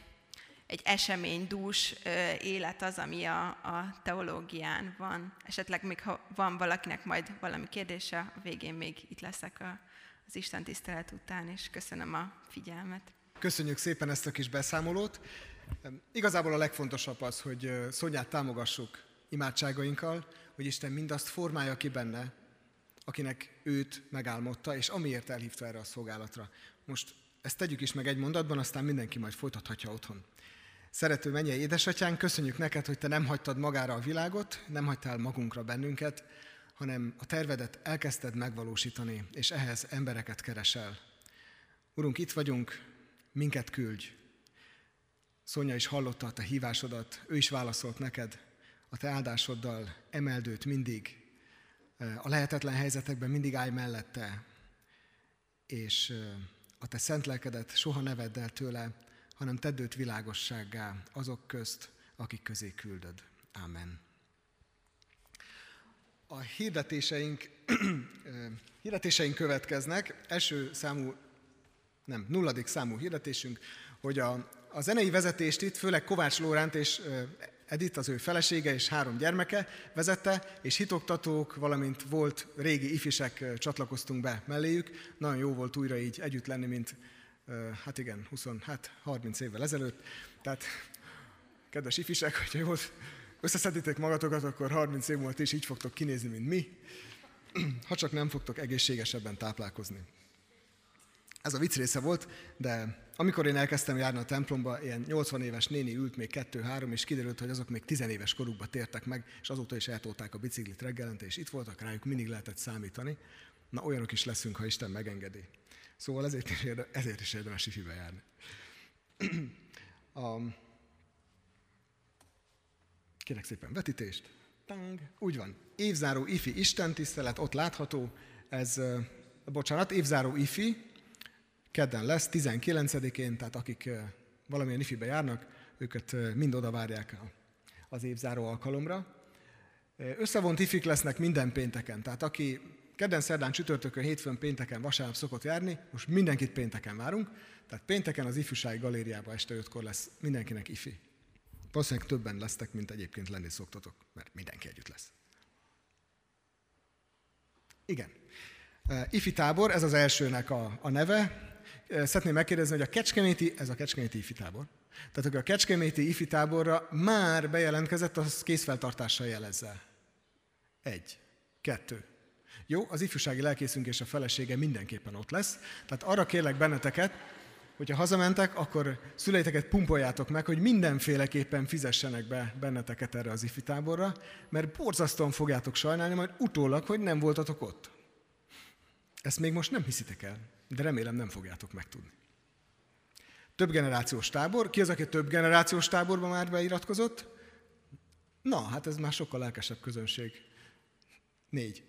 egy eseménydús élet az, ami a, a teológián van. Esetleg még ha van valakinek majd valami kérdése, a végén még itt leszek a, az Isten tisztelet után, és köszönöm a figyelmet. Köszönjük szépen ezt a kis beszámolót. Igazából a legfontosabb az, hogy Szonyát támogassuk imádságainkkal, hogy Isten mindazt formálja ki benne, akinek őt megálmodta, és amiért elhívta erre a szolgálatra. Most ezt tegyük is meg egy mondatban, aztán mindenki majd folytathatja otthon. Szerető mennyei édesatyánk, köszönjük neked, hogy te nem hagytad magára a világot, nem hagytál magunkra bennünket, hanem a tervedet elkezdted megvalósítani, és ehhez embereket keresel. Urunk, itt vagyunk, minket küldj. Szonya is hallotta a te hívásodat, ő is válaszolt neked, a te áldásoddal emeld őt mindig, a lehetetlen helyzetekben mindig állj mellette, és a te szent lelkedet soha ne vedd el tőle, hanem tedd őt világossággá azok közt, akik közé küldöd. Amen. A hirdetéseink, (clears throat) hirdetéseink következnek. Első számú, nem, nulladik számú hirdetésünk, hogy a, a zenei vezetést itt, főleg Kovács Lóránt és Edith, az ő felesége és három gyermeke vezette, és hitoktatók, valamint volt régi ifisek csatlakoztunk be melléjük. Nagyon jó volt újra így együtt lenni, mint hát igen, 20, hát 30 évvel ezelőtt. Tehát, kedves ifisek, hogyha jól összeszeditek magatokat, akkor 30 év múlva is így fogtok kinézni, mint mi, (clears throat) ha csak nem fogtok egészségesebben táplálkozni. Ez a vicc része volt, de amikor én elkezdtem járni a templomba, ilyen 80 éves néni ült még kettő-három, és kiderült, hogy azok még 10 éves korukba tértek meg, és azóta is eltolták a biciklit reggelente, és itt voltak rájuk, mindig lehetett számítani. Na, olyanok is leszünk, ha Isten megengedi. Szóval ezért is, érde, ezért is érdemes ifibe járni. a, kérek szépen vetítést. Tang. Úgy van. Évzáró ifi Isten tisztelet, ott látható. Ez, bocsánat, évzáró ifi, kedden lesz, 19-én, tehát akik valamilyen ifibe járnak, őket mind oda várják az évzáró alkalomra. Összevont ifik lesznek minden pénteken, tehát aki kedden, szerdán, csütörtökön, hétfőn, pénteken, vasárnap szokott járni, most mindenkit pénteken várunk, tehát pénteken az ifjúsági galériában este 5-kor lesz mindenkinek ifi. Valószínűleg többen lesztek, mint egyébként lenni szoktatok, mert mindenki együtt lesz. Igen. Ifi tábor, ez az elsőnek a, a neve. Szeretném megkérdezni, hogy a Kecskeméti, ez a Kecskeméti Ifi tábor. Tehát aki a Kecskeméti Ifi táborra már bejelentkezett, az készfeltartással jelezze. Egy. Kettő. Jó, az ifjúsági lelkészünk és a felesége mindenképpen ott lesz. Tehát arra kérlek benneteket, hogyha hazamentek, akkor szüleiteket pumpoljátok meg, hogy mindenféleképpen fizessenek be benneteket erre az ifi táborra, mert borzasztóan fogjátok sajnálni majd utólag, hogy nem voltatok ott. Ezt még most nem hiszitek el, de remélem nem fogjátok megtudni. Több generációs tábor. Ki az, aki több generációs táborban már beiratkozott? Na, hát ez már sokkal lelkesebb közönség. Négy.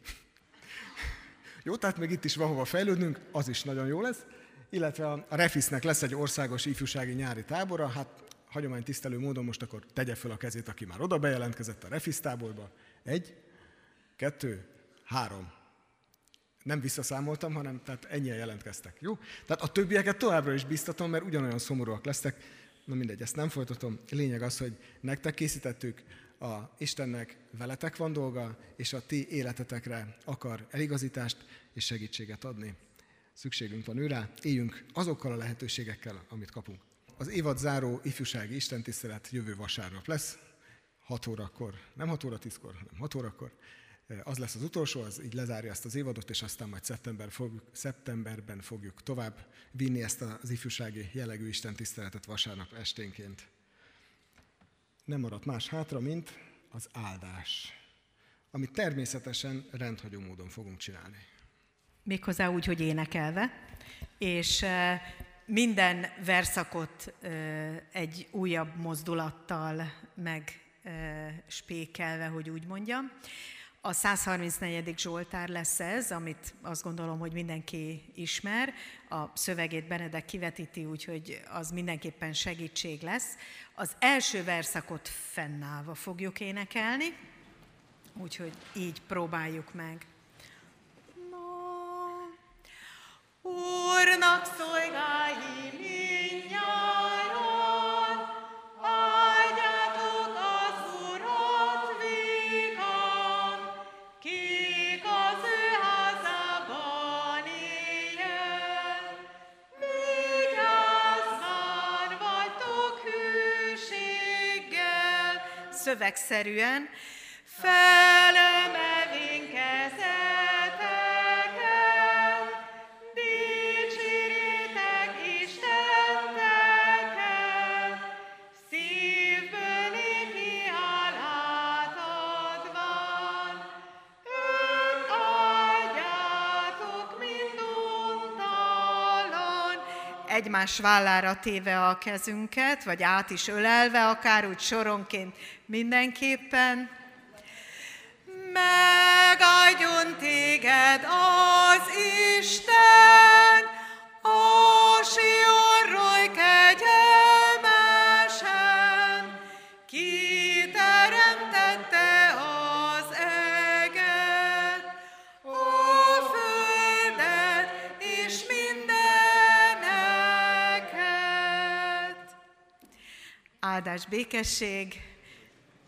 Jó, tehát még itt is van hova fejlődnünk, az is nagyon jó lesz. Illetve a Refisznek lesz egy országos ifjúsági nyári tábora, hát hagyománytisztelő módon most akkor tegye fel a kezét, aki már oda bejelentkezett a Refisz táborba. Egy, kettő, három. Nem visszaszámoltam, hanem tehát ennyien jelentkeztek. Jó? Tehát a többieket továbbra is biztatom, mert ugyanolyan szomorúak lesztek. Na mindegy, ezt nem folytatom. Lényeg az, hogy nektek készítettük, a Istennek veletek van dolga, és a ti életetekre akar eligazítást és segítséget adni. Szükségünk van őre, éljünk azokkal a lehetőségekkel, amit kapunk. Az évad záró ifjúsági istentisztelet jövő vasárnap lesz, 6 órakor, nem 6 óra 10-kor, hanem 6 órakor. Az lesz az utolsó, az így lezárja ezt az évadot, és aztán majd szeptember fogjuk, szeptemberben fogjuk tovább vinni ezt az ifjúsági jellegű istentiszteletet vasárnap esténként nem maradt más hátra, mint az áldás, amit természetesen rendhagyó módon fogunk csinálni. Méghozzá úgy, hogy énekelve, és minden verszakot egy újabb mozdulattal meg spékelve, hogy úgy mondjam. A 134. Zsoltár lesz ez, amit azt gondolom, hogy mindenki ismer. A szövegét Benedek kivetíti, úgyhogy az mindenképpen segítség lesz. Az első verszakot fennállva fogjuk énekelni, úgyhogy így próbáljuk meg. Úrnak szolgálj szövegszerűen, felemelvén kezeteket, Egymás vállára téve a kezünket, vagy át is ölelve, akár úgy soronként mindenképpen. Megáldjon téged az Isten, a Sionról Áldás békesség,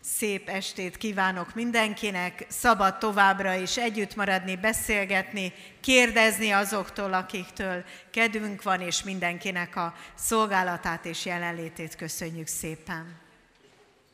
Szép estét kívánok mindenkinek, szabad továbbra is együtt maradni, beszélgetni, kérdezni azoktól, akiktől kedvünk van, és mindenkinek a szolgálatát és jelenlétét köszönjük szépen.